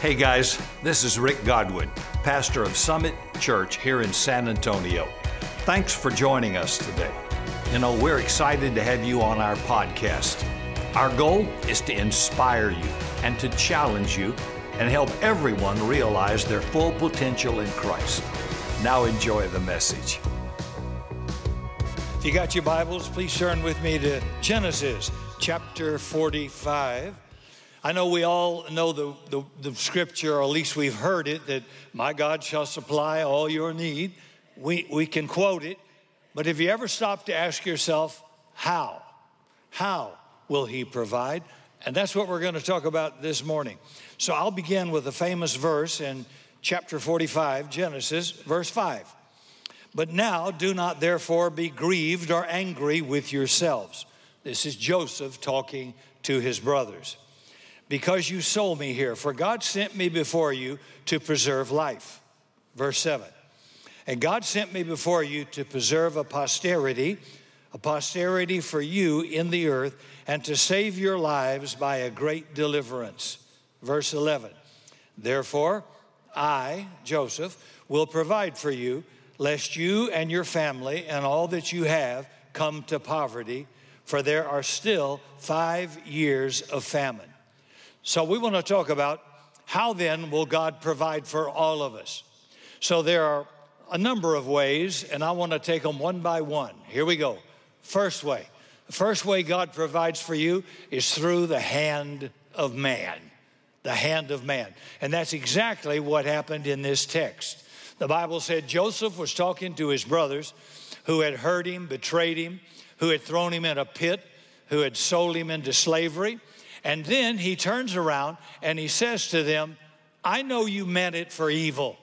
Hey guys, this is Rick Godwin, pastor of Summit Church here in San Antonio. Thanks for joining us today. You know, we're excited to have you on our podcast. Our goal is to inspire you and to challenge you and help everyone realize their full potential in Christ. Now enjoy the message. If you got your Bibles, please turn with me to Genesis chapter 45. I know we all know the, the, the, scripture, or at least we've heard it, that my God shall supply all your need. We, we can quote it, but have you ever stopped to ask yourself, how? How will He provide? And that's what we're going to talk about this morning. So I'll begin with a famous verse in chapter 45, Genesis, verse 5. But now do not therefore be grieved or angry with yourselves. This is Joseph talking to his brothers because you sold me here. For God sent me before you to preserve life. Verse 7. And God sent me before you to preserve a posterity, a posterity for you in the earth, and to save your lives by a great deliverance. Verse 11. Therefore, I, Joseph, will provide for you, lest you and your family and all that you have come to poverty, for there are still five years of famine. So we want to talk about how then will God provide for all of us? So there are a number of ways, and I want to take them one by one. Here we go. First way. The first way God provides for you is through the hand of man. The hand of man. And that's exactly what happened in this text. The Bible said Joseph was talking to his brothers who had hurt him, betrayed him, who had thrown him in a pit, who had sold him into slavery. And then he turns around and he says to them, I know you meant it for evil,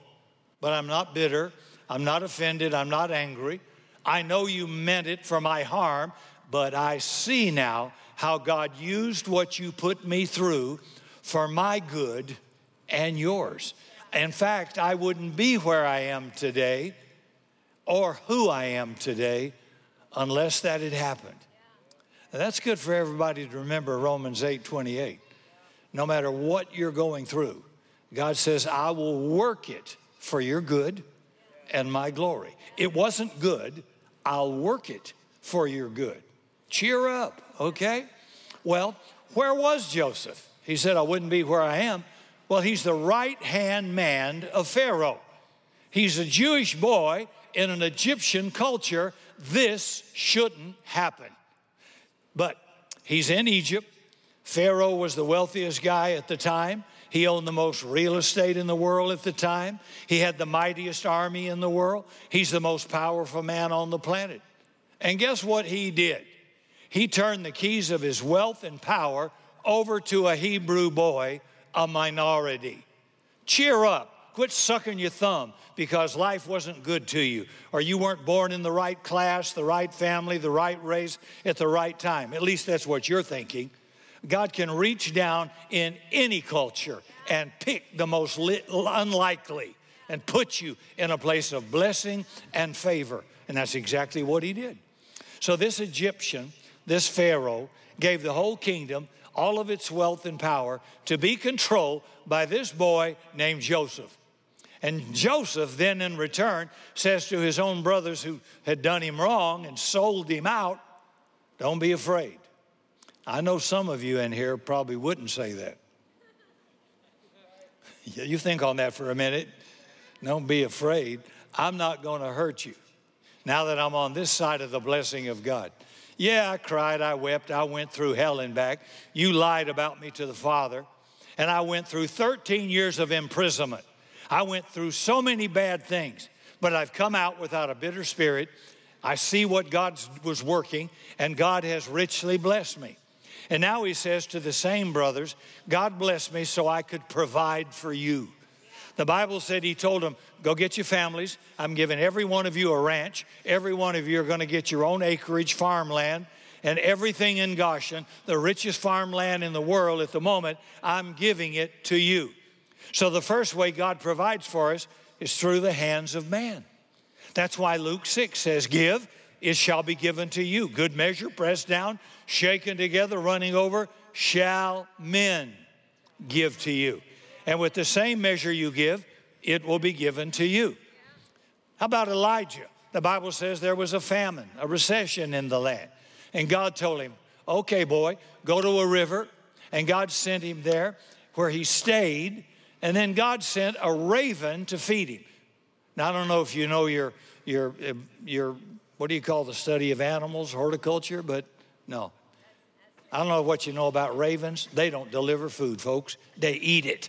but I'm not bitter. I'm not offended. I'm not angry. I know you meant it for my harm, but I see now how God used what you put me through for my good and yours. In fact, I wouldn't be where I am today or who I am today unless that had happened. That's good for everybody to remember Romans 8 28. No matter what you're going through, God says, I will work it for your good and my glory. It wasn't good, I'll work it for your good. Cheer up, okay? Well, where was Joseph? He said, I wouldn't be where I am. Well, he's the right hand man of Pharaoh. He's a Jewish boy in an Egyptian culture. This shouldn't happen. But he's in Egypt. Pharaoh was the wealthiest guy at the time. He owned the most real estate in the world at the time. He had the mightiest army in the world. He's the most powerful man on the planet. And guess what he did? He turned the keys of his wealth and power over to a Hebrew boy, a minority. Cheer up. Quit sucking your thumb because life wasn't good to you, or you weren't born in the right class, the right family, the right race at the right time. At least that's what you're thinking. God can reach down in any culture and pick the most unlikely and put you in a place of blessing and favor. And that's exactly what he did. So, this Egyptian, this Pharaoh, gave the whole kingdom all of its wealth and power to be controlled by this boy named Joseph. And Joseph then, in return, says to his own brothers who had done him wrong and sold him out, Don't be afraid. I know some of you in here probably wouldn't say that. you think on that for a minute. Don't be afraid. I'm not going to hurt you now that I'm on this side of the blessing of God. Yeah, I cried, I wept, I went through hell and back. You lied about me to the Father, and I went through 13 years of imprisonment. I went through so many bad things, but I've come out without a bitter spirit. I see what God was working, and God has richly blessed me. And now he says to the same brothers, God bless me so I could provide for you. The Bible said he told them, Go get your families. I'm giving every one of you a ranch. Every one of you are going to get your own acreage, farmland, and everything in Goshen, the richest farmland in the world at the moment, I'm giving it to you. So the first way God provides for us is through the hands of man. That's why Luke 6 says, Give, it shall be given to you. Good measure, pressed down, shaken together, running over, shall men give to you. And with the same measure you give, it will be given to you. How about Elijah? The Bible says there was a famine, a recession in the land. And God told him, Okay, boy, go to a river. And God sent him there where he stayed. And then God sent a raven to feed him. Now, I don't know if you know your, your, eh, your what do you call the study of animals, horticulture, but no. I don't know what you know about ravens. They don't deliver food, folks, they eat it.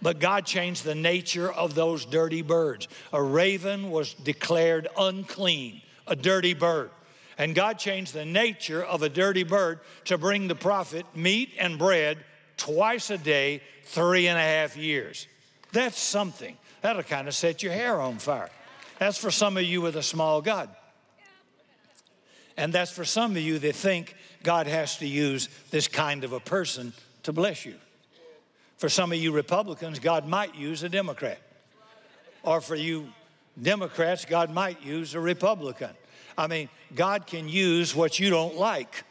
But God changed the nature of those dirty birds. A raven was declared unclean, a dirty bird. And God changed the nature of a dirty bird to bring the prophet meat and bread twice a day, three and a half years. That's something. That'll kind of set your hair on fire. That's for some of you with a small God. And that's for some of you that think God has to use this kind of a person to bless you. For some of you Republicans, God might use a Democrat. Or for you Democrats, God might use a Republican. I mean, God can use what you don't like.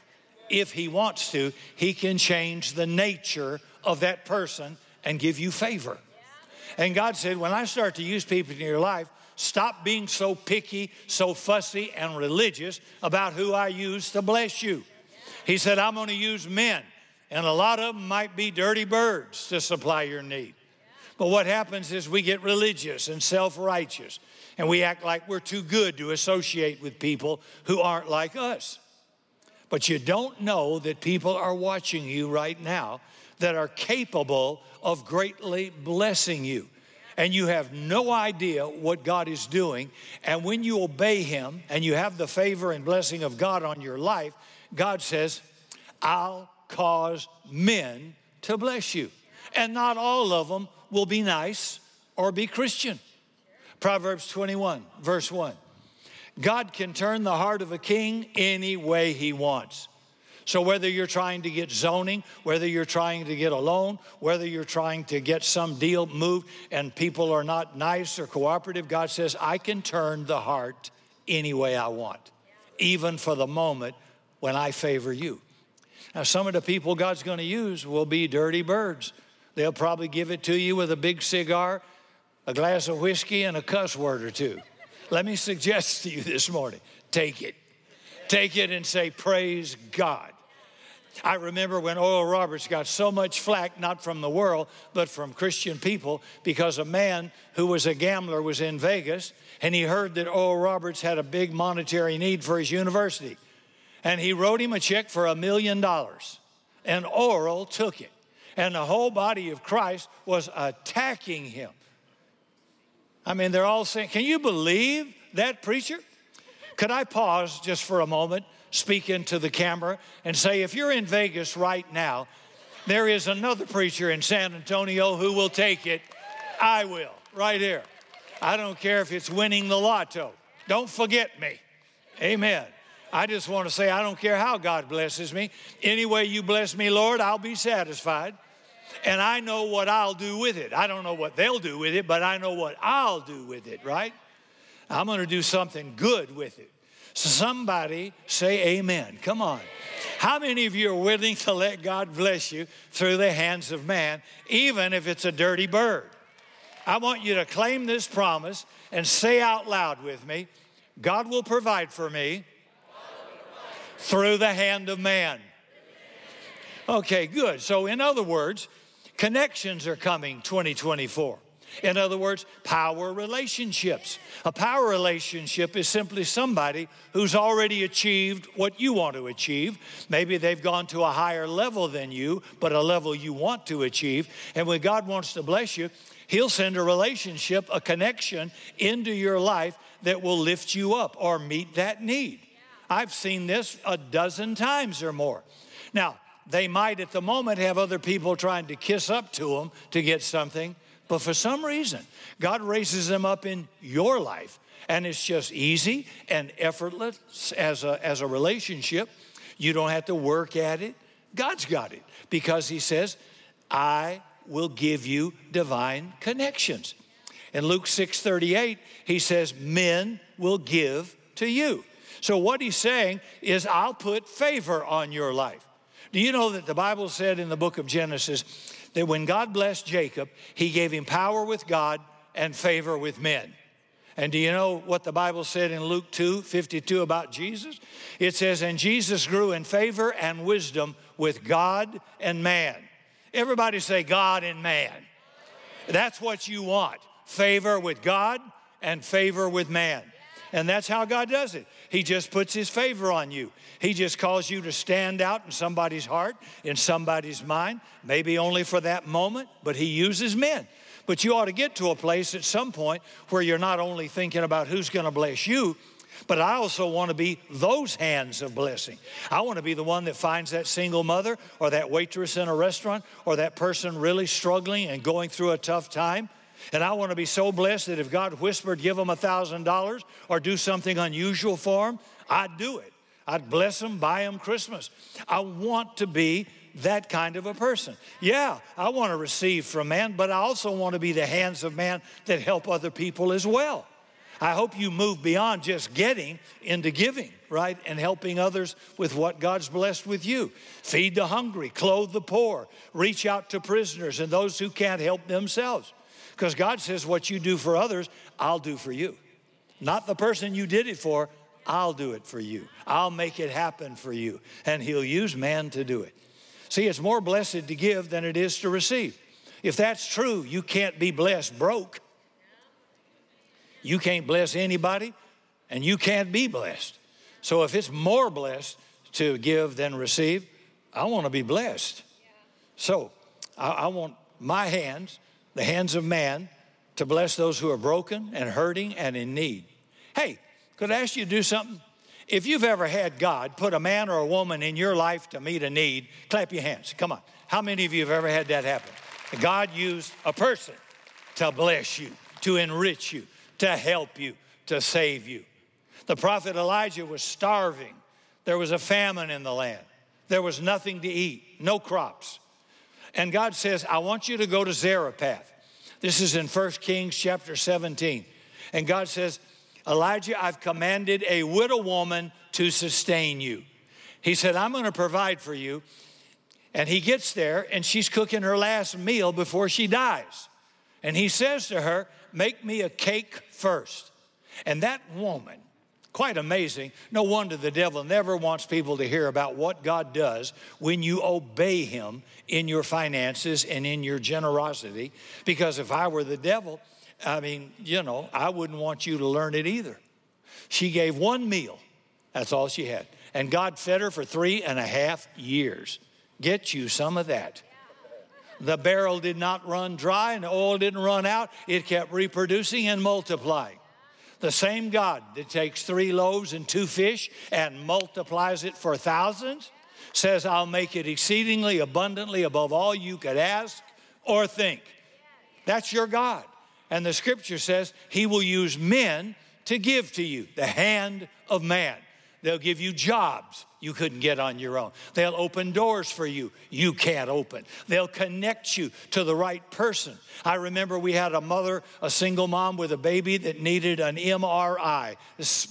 If He wants to, He can change the nature of that person and give you favor. And God said, when I start to use people in your life, Stop being so picky, so fussy, and religious about who I use to bless you. He said, I'm going to use men, and a lot of them might be dirty birds to supply your need. But what happens is we get religious and self righteous, and we act like we're too good to associate with people who aren't like us. But you don't know that people are watching you right now that are capable of greatly blessing you and you have no idea what God is doing. And when you obey Him and you have the favor and blessing of God on your life, God says, I'll cause men to bless you. And not all of them will be nice or be Christian. Proverbs 21, verse 1. God can turn the heart of a king any way he wants. So, whether you're trying to get zoning, whether you're trying to get a loan, whether you're trying to get some deal moved and people are not nice or cooperative, God says, I can turn the heart any way I want, even for the moment when I favor you. Now, some of the people God's going to use will be dirty birds. They'll probably give it to you with a big cigar, a glass of whiskey, and a cuss word or two. Let me suggest to you this morning take it. Take it and say, Praise God. I remember when Oral Roberts got so much flack, not from the world, but from Christian people, because a man who was a gambler was in Vegas and he heard that Oral Roberts had a big monetary need for his university. And he wrote him a check for a million dollars. And Oral took it. And the whole body of Christ was attacking him. I mean, they're all saying, Can you believe that preacher? Could I pause just for a moment? speak into the camera and say, if you're in Vegas right now, there is another preacher in San Antonio who will take it. I will, right here. I don't care if it's winning the lotto. Don't forget me. Amen. I just want to say, I don't care how God blesses me. Any way you bless me, Lord, I'll be satisfied. And I know what I'll do with it. I don't know what they'll do with it, but I know what I'll do with it, right? I'm going to do something good with it. Somebody say amen. Come on. How many of you are willing to let God bless you through the hands of man, even if it's a dirty bird? I want you to claim this promise and say out loud with me God will provide for me through the hand of man. Okay, good. So, in other words, connections are coming 2024. In other words, power relationships. A power relationship is simply somebody who's already achieved what you want to achieve. Maybe they've gone to a higher level than you, but a level you want to achieve. And when God wants to bless you, He'll send a relationship, a connection into your life that will lift you up or meet that need. I've seen this a dozen times or more. Now, they might at the moment have other people trying to kiss up to them to get something. But for some reason, God raises them up in your life. And it's just easy and effortless as a, as a relationship. You don't have to work at it. God's got it because He says, I will give you divine connections. In Luke 6 38, He says, Men will give to you. So what He's saying is, I'll put favor on your life. Do you know that the Bible said in the book of Genesis that when God blessed Jacob, he gave him power with God and favor with men. And do you know what the Bible said in Luke 2 52 about Jesus? It says, And Jesus grew in favor and wisdom with God and man. Everybody say, God and man. That's what you want favor with God and favor with man. And that's how God does it. He just puts His favor on you. He just calls you to stand out in somebody's heart, in somebody's mind, maybe only for that moment, but He uses men. But you ought to get to a place at some point where you're not only thinking about who's going to bless you, but I also want to be those hands of blessing. I want to be the one that finds that single mother or that waitress in a restaurant or that person really struggling and going through a tough time and I want to be so blessed that if God whispered, give them a $1,000 or do something unusual for them, I'd do it. I'd bless them, buy them Christmas. I want to be that kind of a person. Yeah, I want to receive from man, but I also want to be the hands of man that help other people as well. I hope you move beyond just getting into giving, right? And helping others with what God's blessed with you. Feed the hungry, clothe the poor, reach out to prisoners and those who can't help themselves. Because God says, What you do for others, I'll do for you. Not the person you did it for, I'll do it for you. I'll make it happen for you. And He'll use man to do it. See, it's more blessed to give than it is to receive. If that's true, you can't be blessed broke. You can't bless anybody, and you can't be blessed. So if it's more blessed to give than receive, I want to be blessed. So I, I want my hands the hands of man to bless those who are broken and hurting and in need. Hey, could I ask you to do something? If you've ever had God put a man or a woman in your life to meet a need, clap your hands. Come on. How many of you have ever had that happen? God used a person to bless you, to enrich you, to help you, to save you. The prophet Elijah was starving. There was a famine in the land. There was nothing to eat, no crops. And God says, I want you to go to Zarephath. This is in 1 Kings chapter 17. And God says, Elijah, I've commanded a widow woman to sustain you. He said, I'm going to provide for you. And he gets there, and she's cooking her last meal before she dies. And he says to her, Make me a cake first. And that woman Quite amazing. No wonder the devil never wants people to hear about what God does when you obey Him in your finances and in your generosity. Because if I were the devil, I mean, you know, I wouldn't want you to learn it either. She gave one meal, that's all she had. And God fed her for three and a half years. Get you some of that. The barrel did not run dry and the oil didn't run out, it kept reproducing and multiplying. The same God that takes three loaves and two fish and multiplies it for thousands says, I'll make it exceedingly abundantly above all you could ask or think. That's your God. And the scripture says he will use men to give to you, the hand of man. They'll give you jobs you couldn't get on your own. They'll open doors for you you can't open. They'll connect you to the right person. I remember we had a mother, a single mom with a baby that needed an MRI.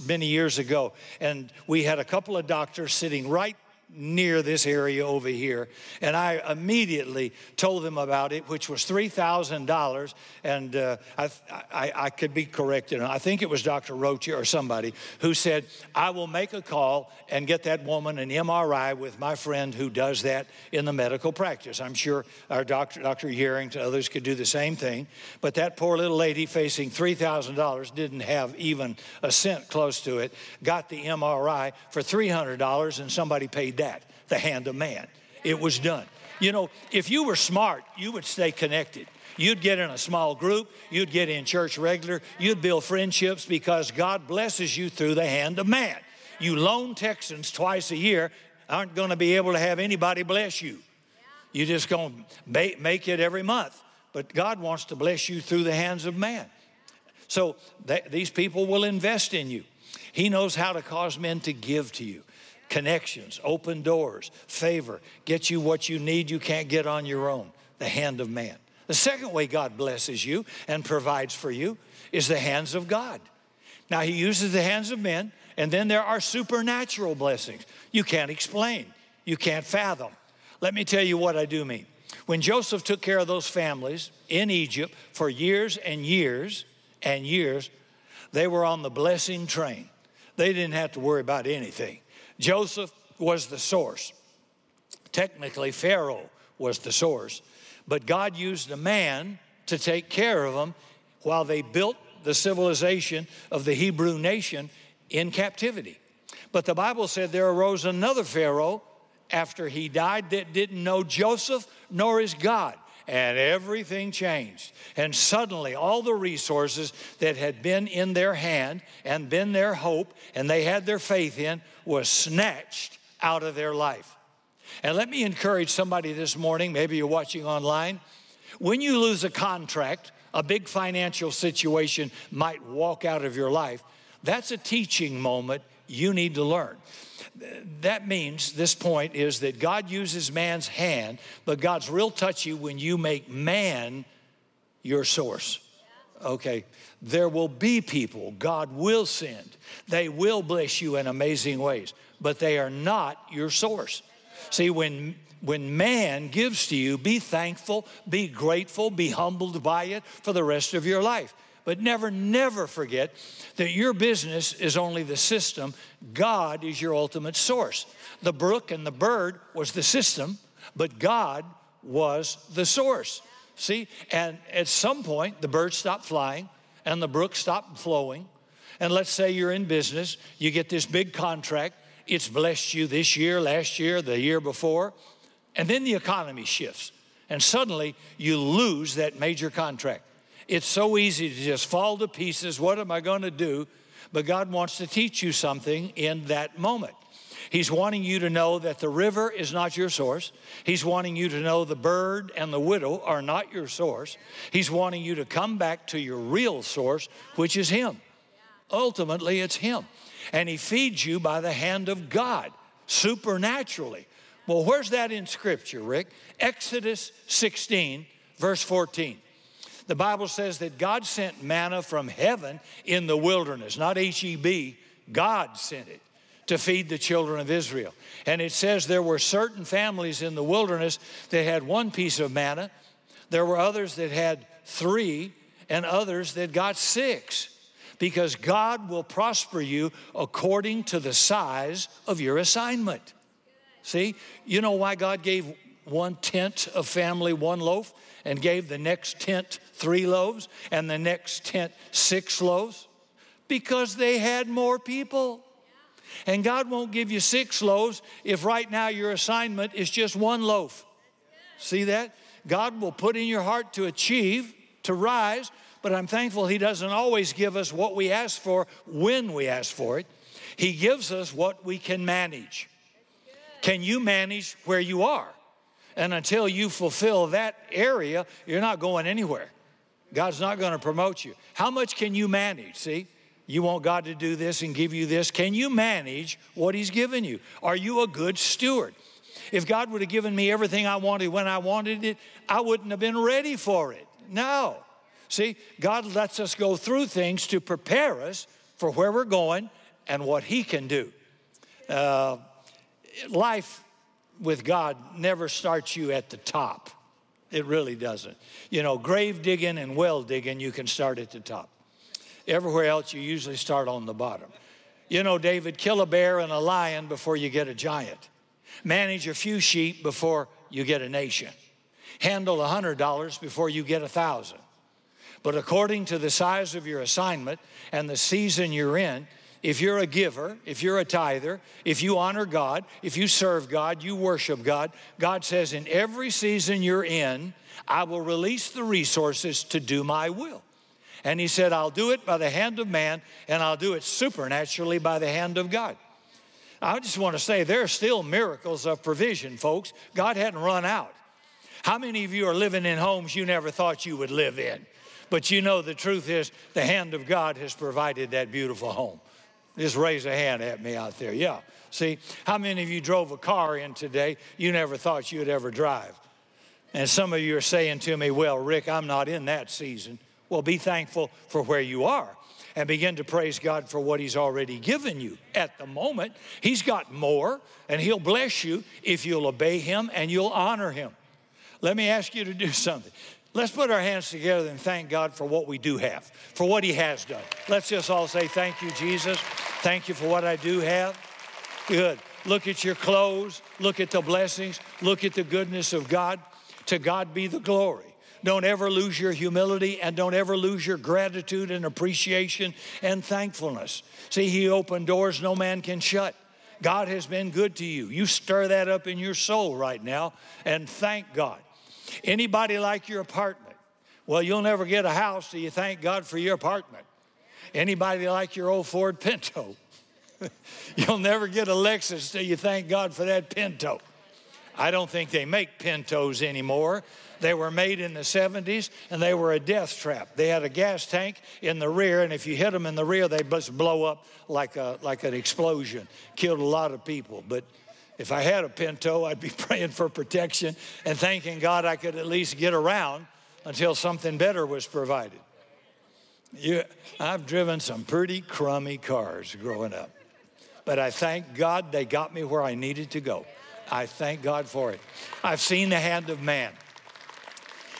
Many years ago. And we had a couple of doctors sitting right near this area over here. And I immediately told them about it, which was $3,000. And uh, I, I, I, could be corrected. I think it was Dr. Rocha or somebody who said, I will make a call and get that woman an MRI with my friend who does that in the medical practice. I'm sure our doctor, Dr. Yerington, others could do the same thing. But that poor little lady facing $3,000 didn't have even a cent close to it, got the MRI for $300 and somebody paid that, the hand of man. It was done. You know, if you were smart, you would stay connected. You'd get in a small group, you'd get in church regular, you'd build friendships because God blesses you through the hand of man. You lone Texans twice a year aren't going to be able to have anybody bless you. You're just going to make it every month. But God wants to bless you through the hands of man. So th- these people will invest in you. He knows how to cause men to give to you connections, open doors, favor, get you what you need you can't get on your own, the hand of man. The second way God blesses you and provides for you is the hands of God. Now, He uses the hands of men, and then there are supernatural blessings you can't explain, you can't fathom. Let me tell you what I do mean. When Joseph took care of those families in Egypt for years and years and years, they were on the blessing train. They didn't have to worry about anything. Joseph was the source. Technically, Pharaoh was the source, but God used a man to take care of them while they built the civilization of the Hebrew nation in captivity. But the Bible said there arose another Pharaoh after he died that didn't know Joseph nor his God. And everything changed. And suddenly, all the resources that had been in their hand and been their hope and they had their faith in was snatched out of their life. And let me encourage somebody this morning, maybe you're watching online. When you lose a contract, a big financial situation might walk out of your life. That's a teaching moment you need to learn. That means this point is that God uses man's hand, but God's real touchy when you make man your source. Okay, there will be people God will send. They will bless you in amazing ways, but they are not your source. See, when when man gives to you, be thankful, be grateful, be humbled by it for the rest of your life. But never, never forget that your business is only the system. God is your ultimate source. The brook and the bird was the system, but God was the source. See, and at some point, the bird stopped flying and the brook stopped flowing. And let's say you're in business, you get this big contract, it's blessed you this year, last year, the year before, and then the economy shifts, and suddenly you lose that major contract. It's so easy to just fall to pieces. What am I going to do? But God wants to teach you something in that moment. He's wanting you to know that the river is not your source. He's wanting you to know the bird and the widow are not your source. He's wanting you to come back to your real source, which is Him. Ultimately, it's Him. And He feeds you by the hand of God, supernaturally. Well, where's that in Scripture, Rick? Exodus 16, verse 14. The Bible says that God sent manna from heaven in the wilderness, not H E B, God sent it to feed the children of Israel. And it says there were certain families in the wilderness that had one piece of manna, there were others that had three, and others that got six. Because God will prosper you according to the size of your assignment. See, you know why God gave one tent of family one loaf and gave the next tent three loaves and the next tent six loaves? Because they had more people. And God won't give you six loaves if right now your assignment is just one loaf. See that? God will put in your heart to achieve, to rise, but I'm thankful He doesn't always give us what we ask for when we ask for it. He gives us what we can manage. Can you manage where you are? And until you fulfill that area, you're not going anywhere. God's not going to promote you. How much can you manage? See, you want God to do this and give you this. Can you manage what He's given you? Are you a good steward? If God would have given me everything I wanted when I wanted it, I wouldn't have been ready for it. No. See, God lets us go through things to prepare us for where we're going and what He can do. Uh, life with God never starts you at the top. It really doesn't. You know, grave digging and well digging, you can start at the top. Everywhere else, you usually start on the bottom. You know, David, kill a bear and a lion before you get a giant. Manage a few sheep before you get a nation. Handle a hundred dollars before you get a thousand. But according to the size of your assignment and the season you're in, if you're a giver, if you're a tither, if you honor God, if you serve God, you worship God, God says, in every season you're in, I will release the resources to do my will. And he said, I'll do it by the hand of man, and I'll do it supernaturally by the hand of God. I just want to say there are still miracles of provision, folks. God hadn't run out. How many of you are living in homes you never thought you would live in? But you know the truth is the hand of God has provided that beautiful home. Just raise a hand at me out there. Yeah. See, how many of you drove a car in today you never thought you'd ever drive? And some of you are saying to me, Well, Rick, I'm not in that season. Well, be thankful for where you are and begin to praise God for what He's already given you at the moment. He's got more, and He'll bless you if you'll obey Him and you'll honor Him. Let me ask you to do something. Let's put our hands together and thank God for what we do have, for what He has done. Let's just all say, Thank you, Jesus. Thank you for what I do have. Good. Look at your clothes, look at the blessings, look at the goodness of God. To God be the glory. Don't ever lose your humility and don't ever lose your gratitude and appreciation and thankfulness. See, He opened doors no man can shut. God has been good to you. You stir that up in your soul right now and thank God. Anybody like your apartment? Well, you'll never get a house till you thank God for your apartment. Anybody like your old Ford Pinto? you'll never get a Lexus till you thank God for that Pinto. I don't think they make Pintos anymore. They were made in the 70s and they were a death trap. They had a gas tank in the rear, and if you hit them in the rear, they just blow up like, a, like an explosion. Killed a lot of people. But if I had a Pinto, I'd be praying for protection and thanking God I could at least get around until something better was provided. You, I've driven some pretty crummy cars growing up, but I thank God they got me where I needed to go. I thank God for it. I've seen the hand of man.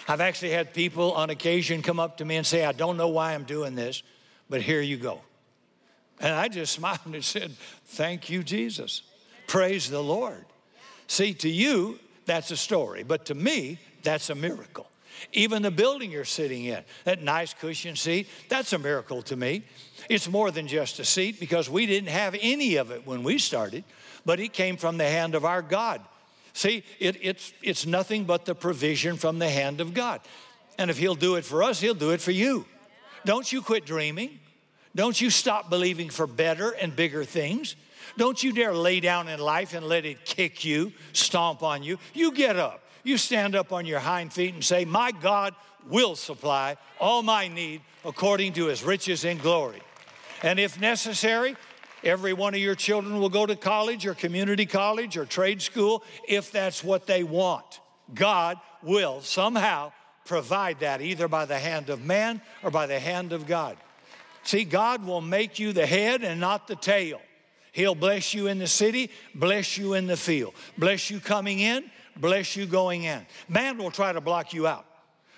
I've actually had people on occasion come up to me and say, I don't know why I'm doing this, but here you go. And I just smiled and said, Thank you, Jesus. Praise the Lord. See, to you, that's a story, but to me, that's a miracle. Even the building you're sitting in, that nice cushion seat, that's a miracle to me. It's more than just a seat because we didn't have any of it when we started, but it came from the hand of our God See, it, it's, it's nothing but the provision from the hand of God. And if He'll do it for us, He'll do it for you. Don't you quit dreaming. Don't you stop believing for better and bigger things. Don't you dare lay down in life and let it kick you, stomp on you. You get up. You stand up on your hind feet and say, My God will supply all my need according to his riches in glory. And if necessary, Every one of your children will go to college or community college or trade school if that's what they want. God will somehow provide that either by the hand of man or by the hand of God. See, God will make you the head and not the tail. He'll bless you in the city, bless you in the field, bless you coming in, bless you going in. Man will try to block you out.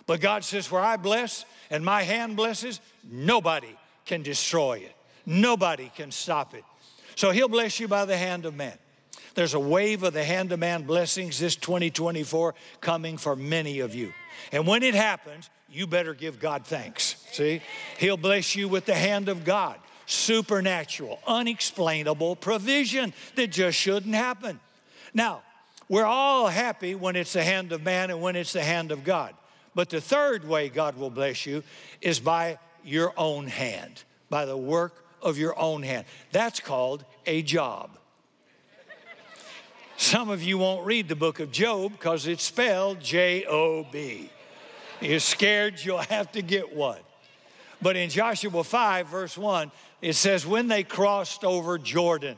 But God says, Where I bless and my hand blesses, nobody can destroy it. Nobody can stop it. So he'll bless you by the hand of man. There's a wave of the hand of man blessings this 2024 coming for many of you. And when it happens, you better give God thanks. See? He'll bless you with the hand of God. Supernatural, unexplainable provision that just shouldn't happen. Now, we're all happy when it's the hand of man and when it's the hand of God. But the third way God will bless you is by your own hand, by the work of your own hand. That's called a job. Some of you won't read the book of Job because it's spelled J O B. You're scared you'll have to get one. But in Joshua 5, verse 1, it says, When they crossed over Jordan,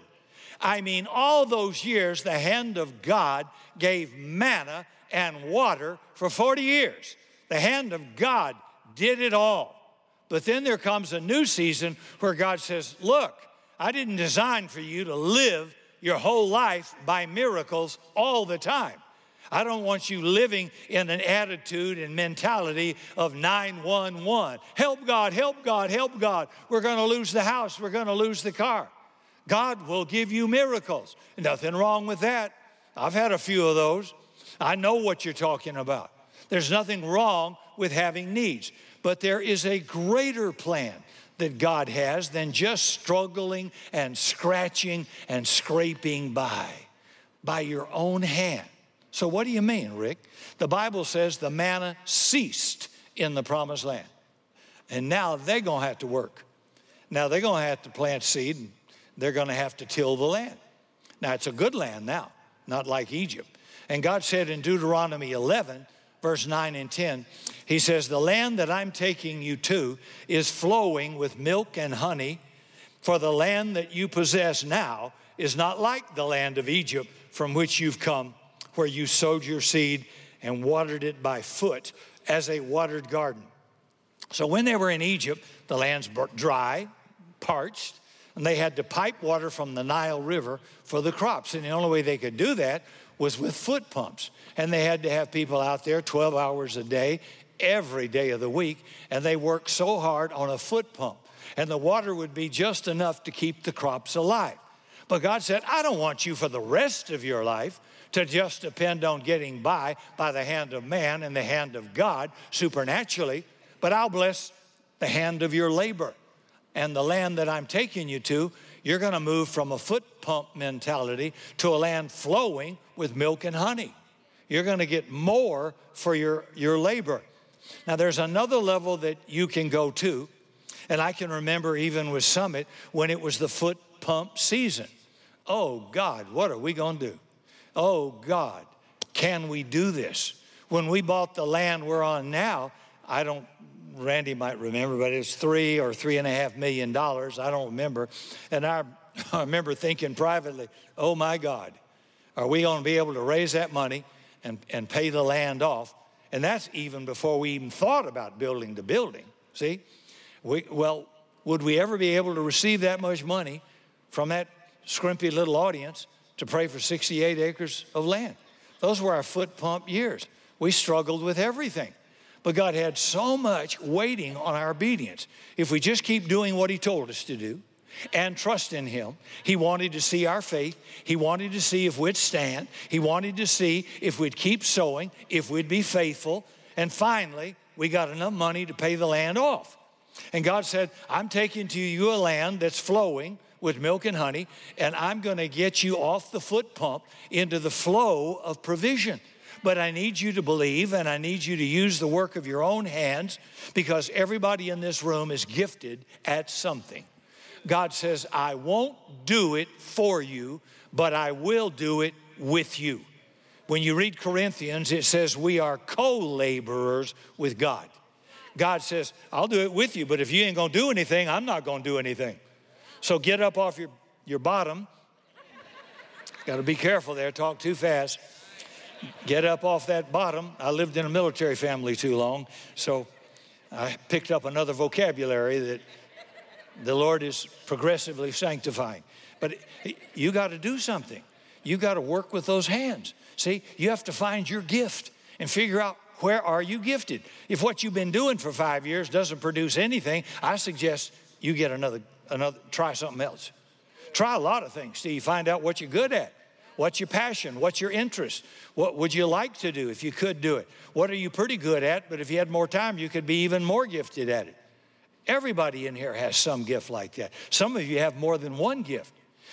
I mean, all those years, the hand of God gave manna and water for 40 years. The hand of God did it all. But then there comes a new season where God says, Look, I didn't design for you to live your whole life by miracles all the time. I don't want you living in an attitude and mentality of 911. Help God, help God, help God. We're going to lose the house, we're going to lose the car. God will give you miracles. Nothing wrong with that. I've had a few of those. I know what you're talking about. There's nothing wrong with having needs. But there is a greater plan that God has than just struggling and scratching and scraping by, by your own hand. So, what do you mean, Rick? The Bible says the manna ceased in the promised land. And now they're going to have to work. Now they're going to have to plant seed and they're going to have to till the land. Now it's a good land now, not like Egypt. And God said in Deuteronomy 11, verse 9 and 10, he says, The land that I'm taking you to is flowing with milk and honey, for the land that you possess now is not like the land of Egypt from which you've come, where you sowed your seed and watered it by foot as a watered garden. So when they were in Egypt, the land's dry, parched, and they had to pipe water from the Nile River for the crops. And the only way they could do that was with foot pumps. And they had to have people out there 12 hours a day, every day of the week. And they worked so hard on a foot pump. And the water would be just enough to keep the crops alive. But God said, I don't want you for the rest of your life to just depend on getting by by the hand of man and the hand of God supernaturally, but I'll bless the hand of your labor. And the land that I'm taking you to, you're going to move from a foot pump mentality to a land flowing with milk and honey. You're going to get more for your, your labor. Now, there's another level that you can go to, and I can remember even with Summit when it was the foot pump season. Oh, God, what are we going to do? Oh, God, can we do this? When we bought the land we're on now, I don't Randy might remember, but it was three or three and a half million dollars. I don't remember. And I, I remember thinking privately, oh my God, are we going to be able to raise that money and, and pay the land off? And that's even before we even thought about building the building. See? We, well, would we ever be able to receive that much money from that scrimpy little audience to pray for 68 acres of land? Those were our foot pump years. We struggled with everything. But God had so much waiting on our obedience. If we just keep doing what He told us to do and trust in Him, He wanted to see our faith. He wanted to see if we'd stand. He wanted to see if we'd keep sowing, if we'd be faithful. And finally, we got enough money to pay the land off. And God said, I'm taking to you a land that's flowing with milk and honey, and I'm going to get you off the foot pump into the flow of provision. But I need you to believe and I need you to use the work of your own hands because everybody in this room is gifted at something. God says, I won't do it for you, but I will do it with you. When you read Corinthians, it says we are co laborers with God. God says, I'll do it with you, but if you ain't gonna do anything, I'm not gonna do anything. So get up off your, your bottom. Got to be careful there, talk too fast get up off that bottom. I lived in a military family too long, so I picked up another vocabulary that the Lord is progressively sanctifying. But you got to do something. You got to work with those hands. See, you have to find your gift and figure out where are you gifted. If what you've been doing for five years doesn't produce anything, I suggest you get another, another try something else. Try a lot of things till you find out what you're good at. What's your passion? What's your interest? What would you like to do if you could do it? What are you pretty good at? But if you had more time, you could be even more gifted at it. Everybody in here has some gift like that. Some of you have more than one gift.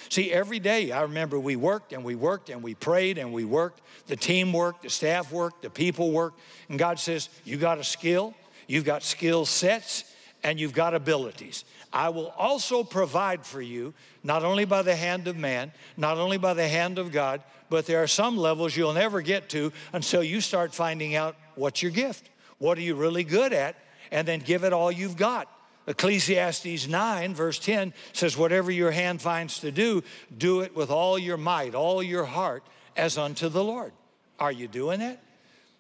See, every day I remember we worked and we worked and we prayed and we worked. The team worked, the staff worked, the people worked. And God says, You got a skill, you've got skill sets, and you've got abilities. I will also provide for you, not only by the hand of man, not only by the hand of God, but there are some levels you'll never get to until you start finding out what's your gift. What are you really good at? And then give it all you've got. Ecclesiastes 9, verse 10 says, Whatever your hand finds to do, do it with all your might, all your heart, as unto the Lord. Are you doing that?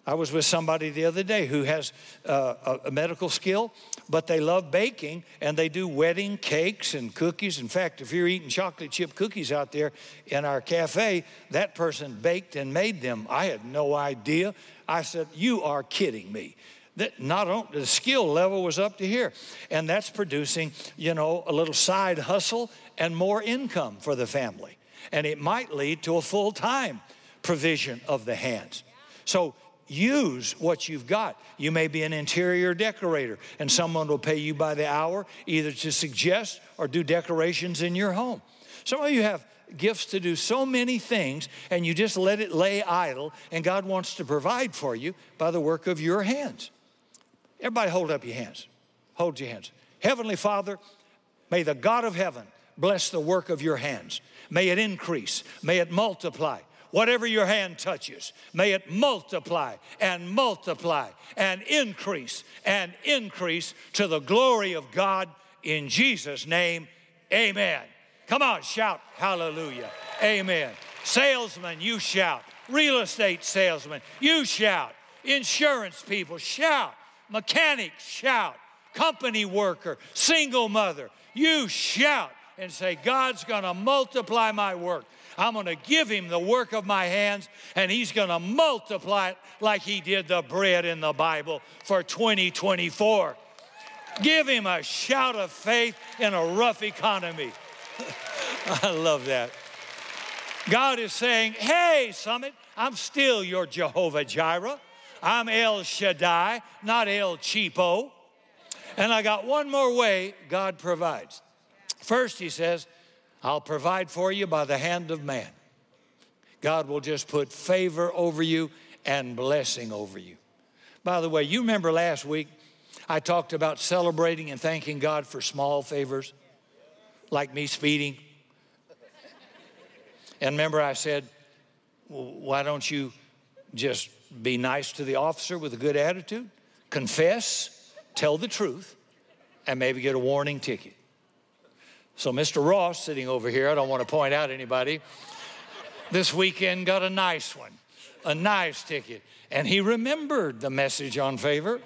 I was with somebody the other day who has uh, a medical skill, but they love baking and they do wedding cakes and cookies. In fact, if you're eating chocolate chip cookies out there in our cafe, that person baked and made them. I had no idea. I said, You are kidding me that not on, the skill level was up to here and that's producing you know a little side hustle and more income for the family and it might lead to a full-time provision of the hands so use what you've got. You may be an interior decorator, and someone will pay you by the hour either to suggest or do decorations in your home. Some of you have gifts to do so many things, and you just let it lay idle, and God wants to provide for you by the work of your hands. Everybody, hold up your hands. Hold your hands. Heavenly Father, may the God of heaven bless the work of your hands. May it increase, may it multiply. Whatever your hand touches, may it multiply and multiply and increase and increase to the glory of God in Jesus' name. Amen. Come on, shout hallelujah. Amen. Salesman, you shout. Real estate salesman, you shout. Insurance people, shout. Mechanics, shout. Company worker, single mother, you shout and say, God's gonna multiply my work. I'm going to give him the work of my hands, and he's going to multiply it like he did the bread in the Bible for 2024. Give him a shout of faith in a rough economy. I love that. God is saying, Hey, Summit, I'm still your Jehovah Jireh. I'm El Shaddai, not El Cheapo. And I got one more way God provides. First, He says, I'll provide for you by the hand of man. God will just put favor over you and blessing over you. By the way, you remember last week I talked about celebrating and thanking God for small favors, like me speeding. And remember, I said, why don't you just be nice to the officer with a good attitude, confess, tell the truth, and maybe get a warning ticket? So, Mr. Ross, sitting over here, I don't want to point out anybody, this weekend got a nice one, a nice ticket. And he remembered the message on favor.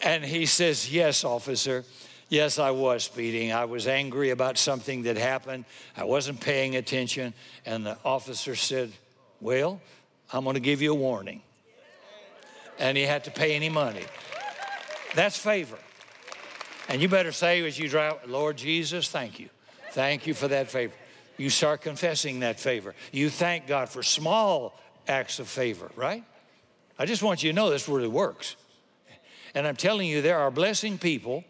And he says, Yes, officer. Yes, I was speeding. I was angry about something that happened. I wasn't paying attention. And the officer said, Well, I'm going to give you a warning. And he had to pay any money. That's favor. And you better say as you drive, Lord Jesus, thank you. Thank you for that favor. You start confessing that favor. You thank God for small acts of favor, right? I just want you to know this really works. And I'm telling you, there are blessing people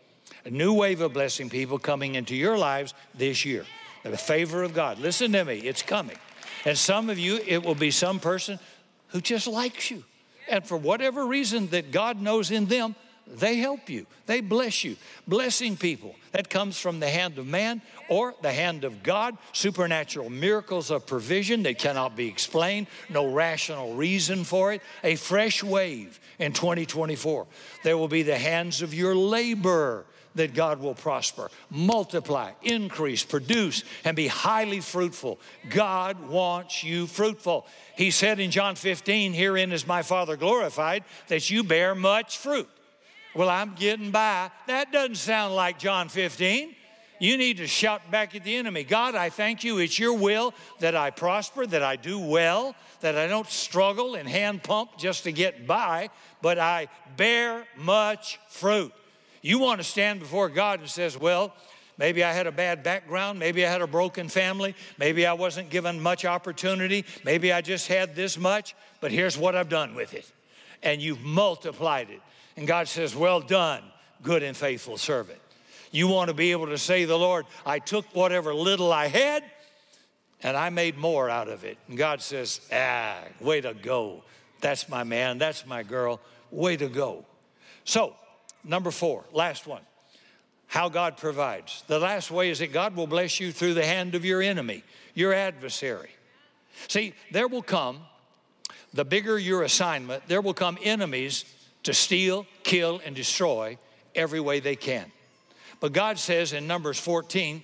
a new wave of blessing people coming into your lives this year. The favor of God. Listen to me, it's coming. And some of you, it will be some person who just likes you. And for whatever reason that God knows in them, they help you, they bless you. Blessing people that comes from the hand of man or the hand of God, supernatural miracles of provision that cannot be explained, no rational reason for it. A fresh wave in 2024. There will be the hands of your labor that God will prosper, multiply, increase, produce, and be highly fruitful. God wants you fruitful. He said in John 15, Herein is my Father glorified, that you bear much fruit. Well, I'm getting by. That doesn't sound like John 15. You need to shout back at the enemy God, I thank you. It's your will that I prosper, that I do well, that I don't struggle and hand pump just to get by, but I bear much fruit. You want to stand before God and says, well, Maybe I had a bad background. Maybe I had a broken family. Maybe I wasn't given much opportunity. Maybe I just had this much, but here's what I've done with it. And you've multiplied it. And God says, Well done, good and faithful servant. You want to be able to say, The Lord, I took whatever little I had and I made more out of it. And God says, Ah, way to go. That's my man. That's my girl. Way to go. So, Number four, last one. How God provides. The last way is that God will bless you through the hand of your enemy, your adversary. See, there will come, the bigger your assignment, there will come enemies to steal, kill, and destroy every way they can. But God says in Numbers 14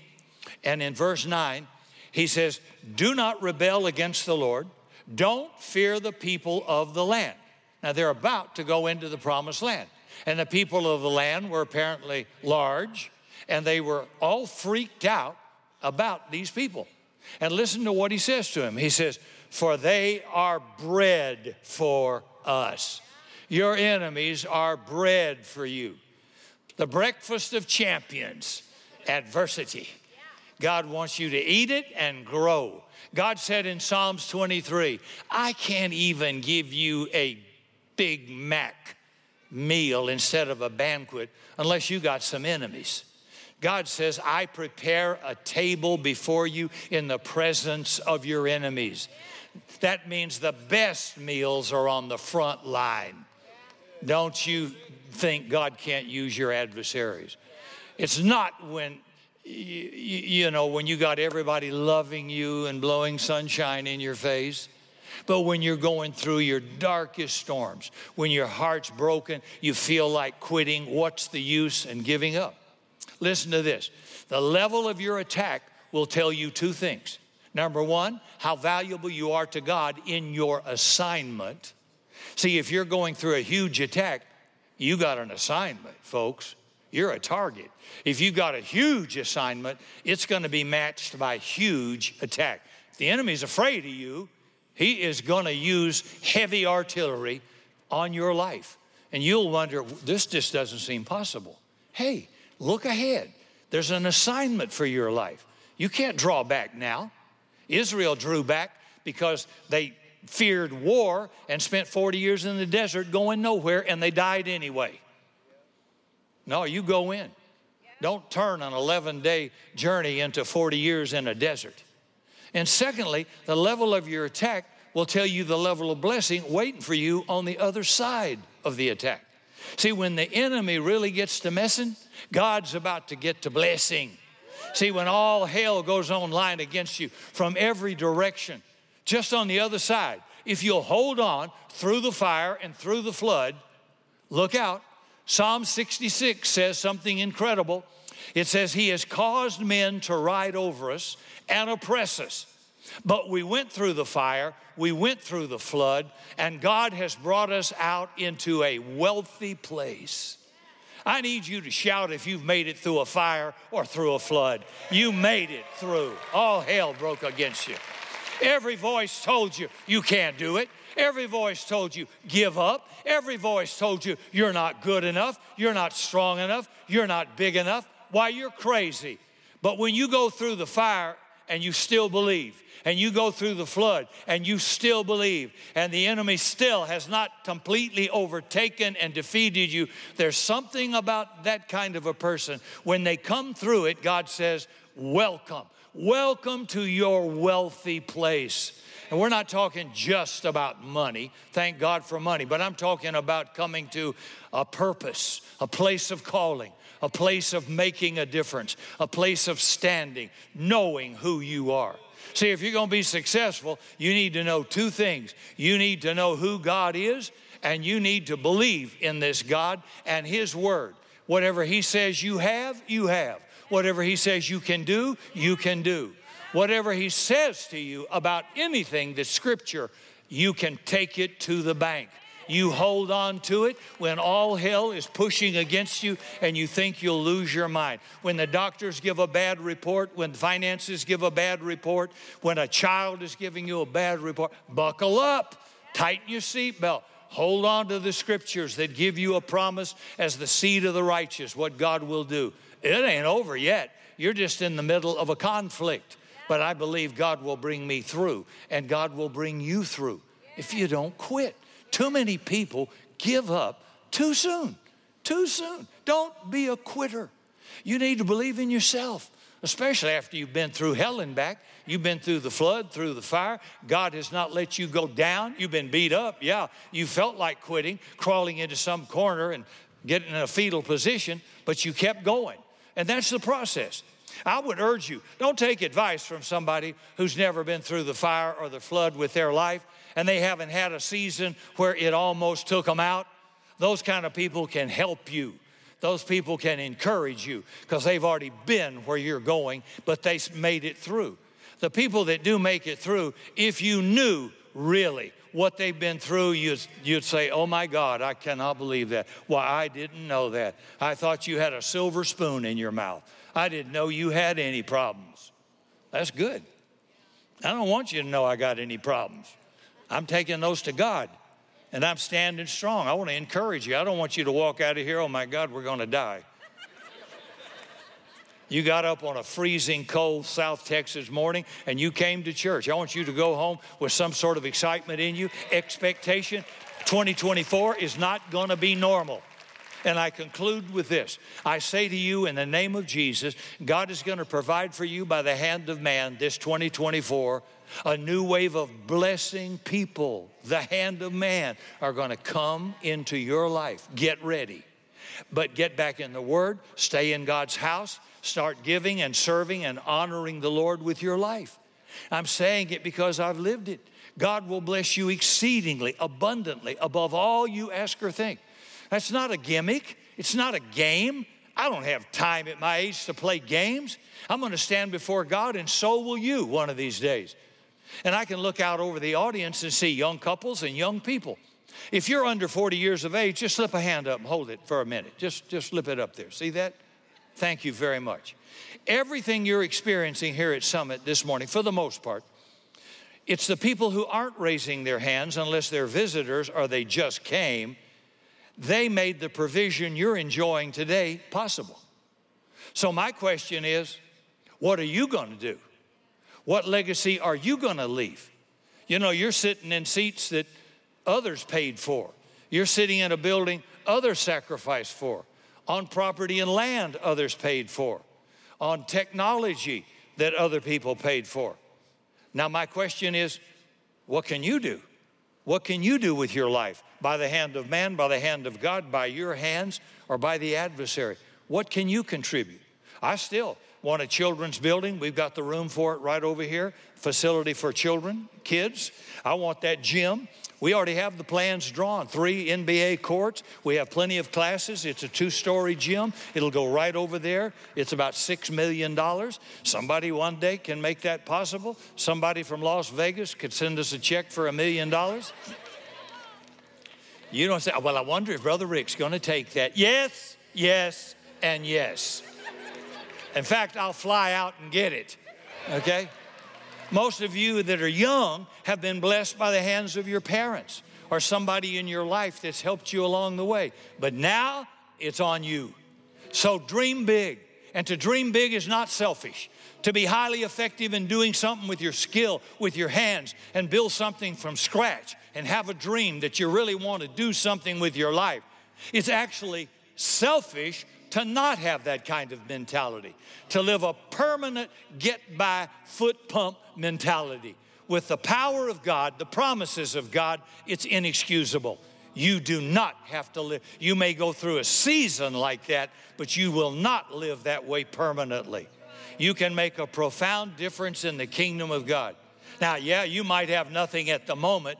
and in verse 9, He says, Do not rebel against the Lord, don't fear the people of the land. Now they're about to go into the promised land. And the people of the land were apparently large, and they were all freaked out about these people. And listen to what he says to him. He says, For they are bread for us. Your enemies are bread for you. The breakfast of champions, adversity. God wants you to eat it and grow. God said in Psalms 23, I can't even give you a Big Mac meal instead of a banquet unless you got some enemies. God says, I prepare a table before you in the presence of your enemies. That means the best meals are on the front line. Don't you think God can't use your adversaries? It's not when you, know when you got everybody loving you and blowing sunshine in your face. But when you're going through your darkest storms, when your heart's broken, you feel like quitting, what's the use in giving up? Listen to this the level of your attack will tell you two things. Number one, how valuable you are to God in your assignment. See, if you're going through a huge attack, you got an assignment, folks. You're a target. If you got a huge assignment, it's going to be matched by huge attack. the enemy's afraid of you, he is going to use heavy artillery on your life. And you'll wonder, this just doesn't seem possible. Hey, look ahead. There's an assignment for your life. You can't draw back now. Israel drew back because they feared war and spent 40 years in the desert going nowhere and they died anyway. No, you go in. Don't turn an 11 day journey into 40 years in a desert. And secondly, the level of your attack will tell you the level of blessing waiting for you on the other side of the attack. See, when the enemy really gets to messing, God's about to get to blessing. See, when all hell goes online against you from every direction, just on the other side, if you'll hold on through the fire and through the flood, look out. Psalm 66 says something incredible. It says, He has caused men to ride over us and oppress us. But we went through the fire, we went through the flood, and God has brought us out into a wealthy place. I need you to shout if you've made it through a fire or through a flood. You made it through. All hell broke against you. Every voice told you you can't do it. Every voice told you give up. Every voice told you you're not good enough, you're not strong enough, you're not big enough. Why, you're crazy. But when you go through the fire and you still believe, and you go through the flood and you still believe, and the enemy still has not completely overtaken and defeated you, there's something about that kind of a person. When they come through it, God says, Welcome. Welcome to your wealthy place. And we're not talking just about money, thank God for money, but I'm talking about coming to a purpose, a place of calling, a place of making a difference, a place of standing, knowing who you are. See, if you're going to be successful, you need to know two things. You need to know who God is, and you need to believe in this God and His Word. Whatever He says you have, you have. Whatever He says you can do, you can do. Whatever He says to you about anything that's Scripture, you can take it to the bank. You hold on to it when all hell is pushing against you and you think you'll lose your mind. When the doctors give a bad report, when finances give a bad report, when a child is giving you a bad report, buckle up, tighten your seatbelt. Hold on to the scriptures that give you a promise as the seed of the righteous, what God will do. It ain't over yet. You're just in the middle of a conflict. But I believe God will bring me through, and God will bring you through if you don't quit. Too many people give up too soon, too soon. Don't be a quitter. You need to believe in yourself, especially after you've been through hell and back. You've been through the flood, through the fire. God has not let you go down. You've been beat up. Yeah, you felt like quitting, crawling into some corner and getting in a fetal position, but you kept going. And that's the process. I would urge you don't take advice from somebody who's never been through the fire or the flood with their life and they haven't had a season where it almost took them out. Those kind of people can help you. Those people can encourage you because they've already been where you're going, but they made it through. The people that do make it through, if you knew really what they've been through, you'd, you'd say, Oh my God, I cannot believe that. Why, I didn't know that. I thought you had a silver spoon in your mouth. I didn't know you had any problems. That's good. I don't want you to know I got any problems. I'm taking those to God and I'm standing strong. I want to encourage you. I don't want you to walk out of here, oh my God, we're going to die. You got up on a freezing cold South Texas morning and you came to church. I want you to go home with some sort of excitement in you, expectation. 2024 is not going to be normal. And I conclude with this I say to you, in the name of Jesus, God is going to provide for you by the hand of man this 2024 a new wave of blessing people, the hand of man, are going to come into your life. Get ready. But get back in the Word, stay in God's house, start giving and serving and honoring the Lord with your life. I'm saying it because I've lived it. God will bless you exceedingly, abundantly, above all you ask or think. That's not a gimmick, it's not a game. I don't have time at my age to play games. I'm going to stand before God, and so will you one of these days. And I can look out over the audience and see young couples and young people. If you're under 40 years of age, just slip a hand up and hold it for a minute. Just, just slip it up there. See that? Thank you very much. Everything you're experiencing here at Summit this morning, for the most part, It's the people who aren't raising their hands unless they're visitors or they just came. They made the provision you're enjoying today possible. So, my question is what are you going to do? What legacy are you going to leave? You know, you're sitting in seats that others paid for, you're sitting in a building others sacrificed for, on property and land others paid for, on technology that other people paid for. Now, my question is what can you do? What can you do with your life? By the hand of man, by the hand of God, by your hands, or by the adversary? What can you contribute? I still want a children's building. We've got the room for it right over here, facility for children, kids. I want that gym. We already have the plans drawn three NBA courts. We have plenty of classes. It's a two story gym. It'll go right over there. It's about $6 million. Somebody one day can make that possible. Somebody from Las Vegas could send us a check for a million dollars. You don't say, oh, well, I wonder if Brother Rick's going to take that. Yes, yes, and yes. In fact, I'll fly out and get it. Okay? Most of you that are young have been blessed by the hands of your parents or somebody in your life that's helped you along the way. But now it's on you. So dream big. And to dream big is not selfish. To be highly effective in doing something with your skill, with your hands, and build something from scratch and have a dream that you really want to do something with your life. It's actually selfish to not have that kind of mentality, to live a permanent get by foot pump mentality. With the power of God, the promises of God, it's inexcusable. You do not have to live. You may go through a season like that, but you will not live that way permanently. You can make a profound difference in the kingdom of God. Now, yeah, you might have nothing at the moment.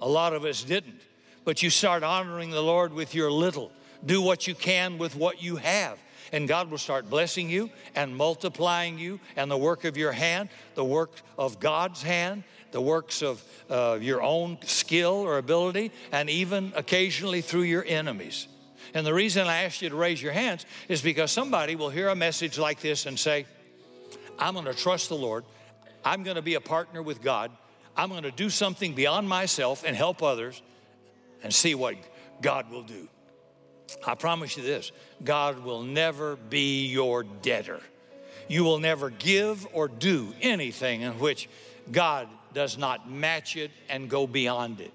A lot of us didn't. But you start honoring the Lord with your little do what you can with what you have. And God will start blessing you and multiplying you and the work of your hand, the work of God's hand, the works of uh, your own skill or ability, and even occasionally through your enemies. And the reason I asked you to raise your hands is because somebody will hear a message like this and say, I'm going to trust the Lord. I'm going to be a partner with God. I'm going to do something beyond myself and help others and see what God will do. I promise you this God will never be your debtor. You will never give or do anything in which God does not match it and go beyond it.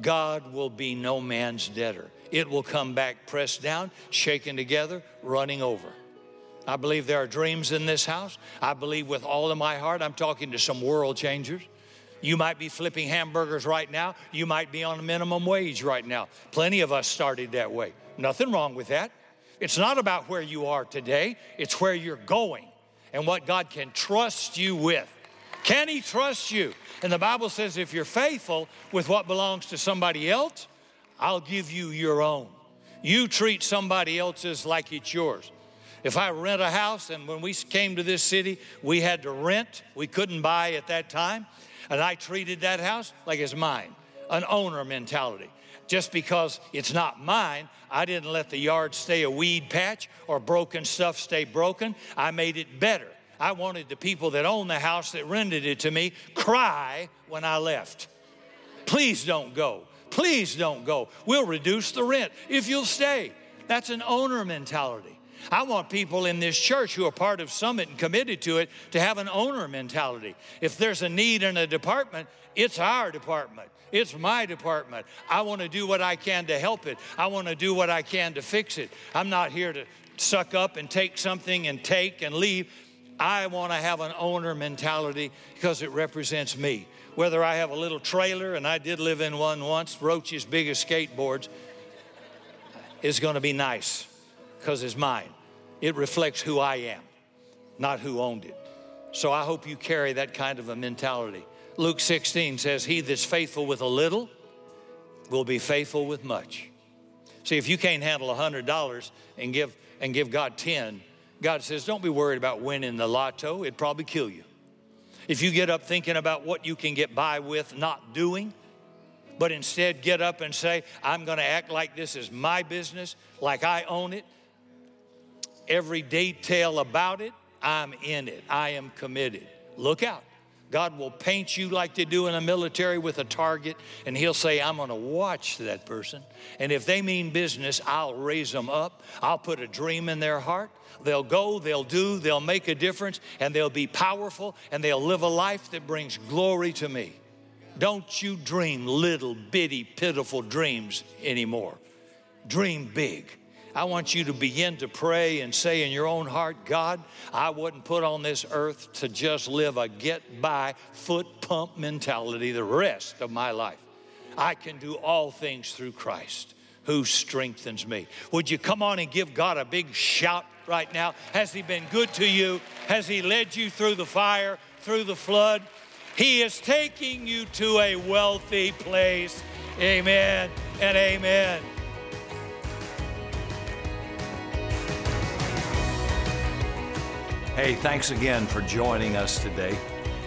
God will be no man's debtor. It will come back pressed down, shaken together, running over. I believe there are dreams in this house. I believe with all of my heart, I'm talking to some world changers. You might be flipping hamburgers right now. You might be on a minimum wage right now. Plenty of us started that way. Nothing wrong with that. It's not about where you are today, it's where you're going and what God can trust you with. Can He trust you? And the Bible says if you're faithful with what belongs to somebody else, I'll give you your own. You treat somebody else's like it's yours. If I rent a house, and when we came to this city, we had to rent, we couldn't buy at that time, and I treated that house like it's mine, an owner mentality just because it's not mine, I didn't let the yard stay a weed patch or broken stuff stay broken. I made it better. I wanted the people that own the house that rented it to me cry when I left. Please don't go. Please don't go. We'll reduce the rent if you'll stay. That's an owner mentality. I want people in this church who are part of Summit and committed to it to have an owner mentality. If there's a need in a department, it's our department. It's my department. I want to do what I can to help it. I want to do what I can to fix it. I'm not here to suck up and take something and take and leave. I want to have an owner mentality because it represents me. Whether I have a little trailer, and I did live in one once, Roach's biggest skateboards, is going to be nice because it's mine. It reflects who I am, not who owned it. So I hope you carry that kind of a mentality. Luke 16 says, He that's faithful with a little will be faithful with much. See, if you can't handle $100 and give, and give God 10, God says, Don't be worried about winning the lotto, it'd probably kill you. If you get up thinking about what you can get by with not doing, but instead get up and say, I'm going to act like this is my business, like I own it, every detail about it, I'm in it, I am committed. Look out God will paint you like they do in the military with a target, and He'll say, I'm going to watch that person. And if they mean business, I'll raise them up. I'll put a dream in their heart. They'll go, they'll do, they'll make a difference, and they'll be powerful, and they'll live a life that brings glory to me. Don't you dream little bitty, pitiful dreams anymore. Dream big. I want you to begin to pray and say in your own heart, God, I wasn't put on this earth to just live a get by, foot pump mentality the rest of my life. I can do all things through Christ who strengthens me. Would you come on and give God a big shout right now? Has He been good to you? Has He led you through the fire, through the flood? He is taking you to a wealthy place. Amen and amen. Hey, thanks again for joining us today.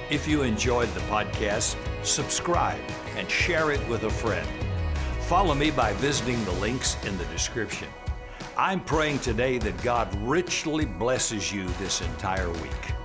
If you enjoyed the podcast, subscribe and share it with a friend. Follow me by visiting the links in the description. I'm praying today that God richly blesses you this entire week.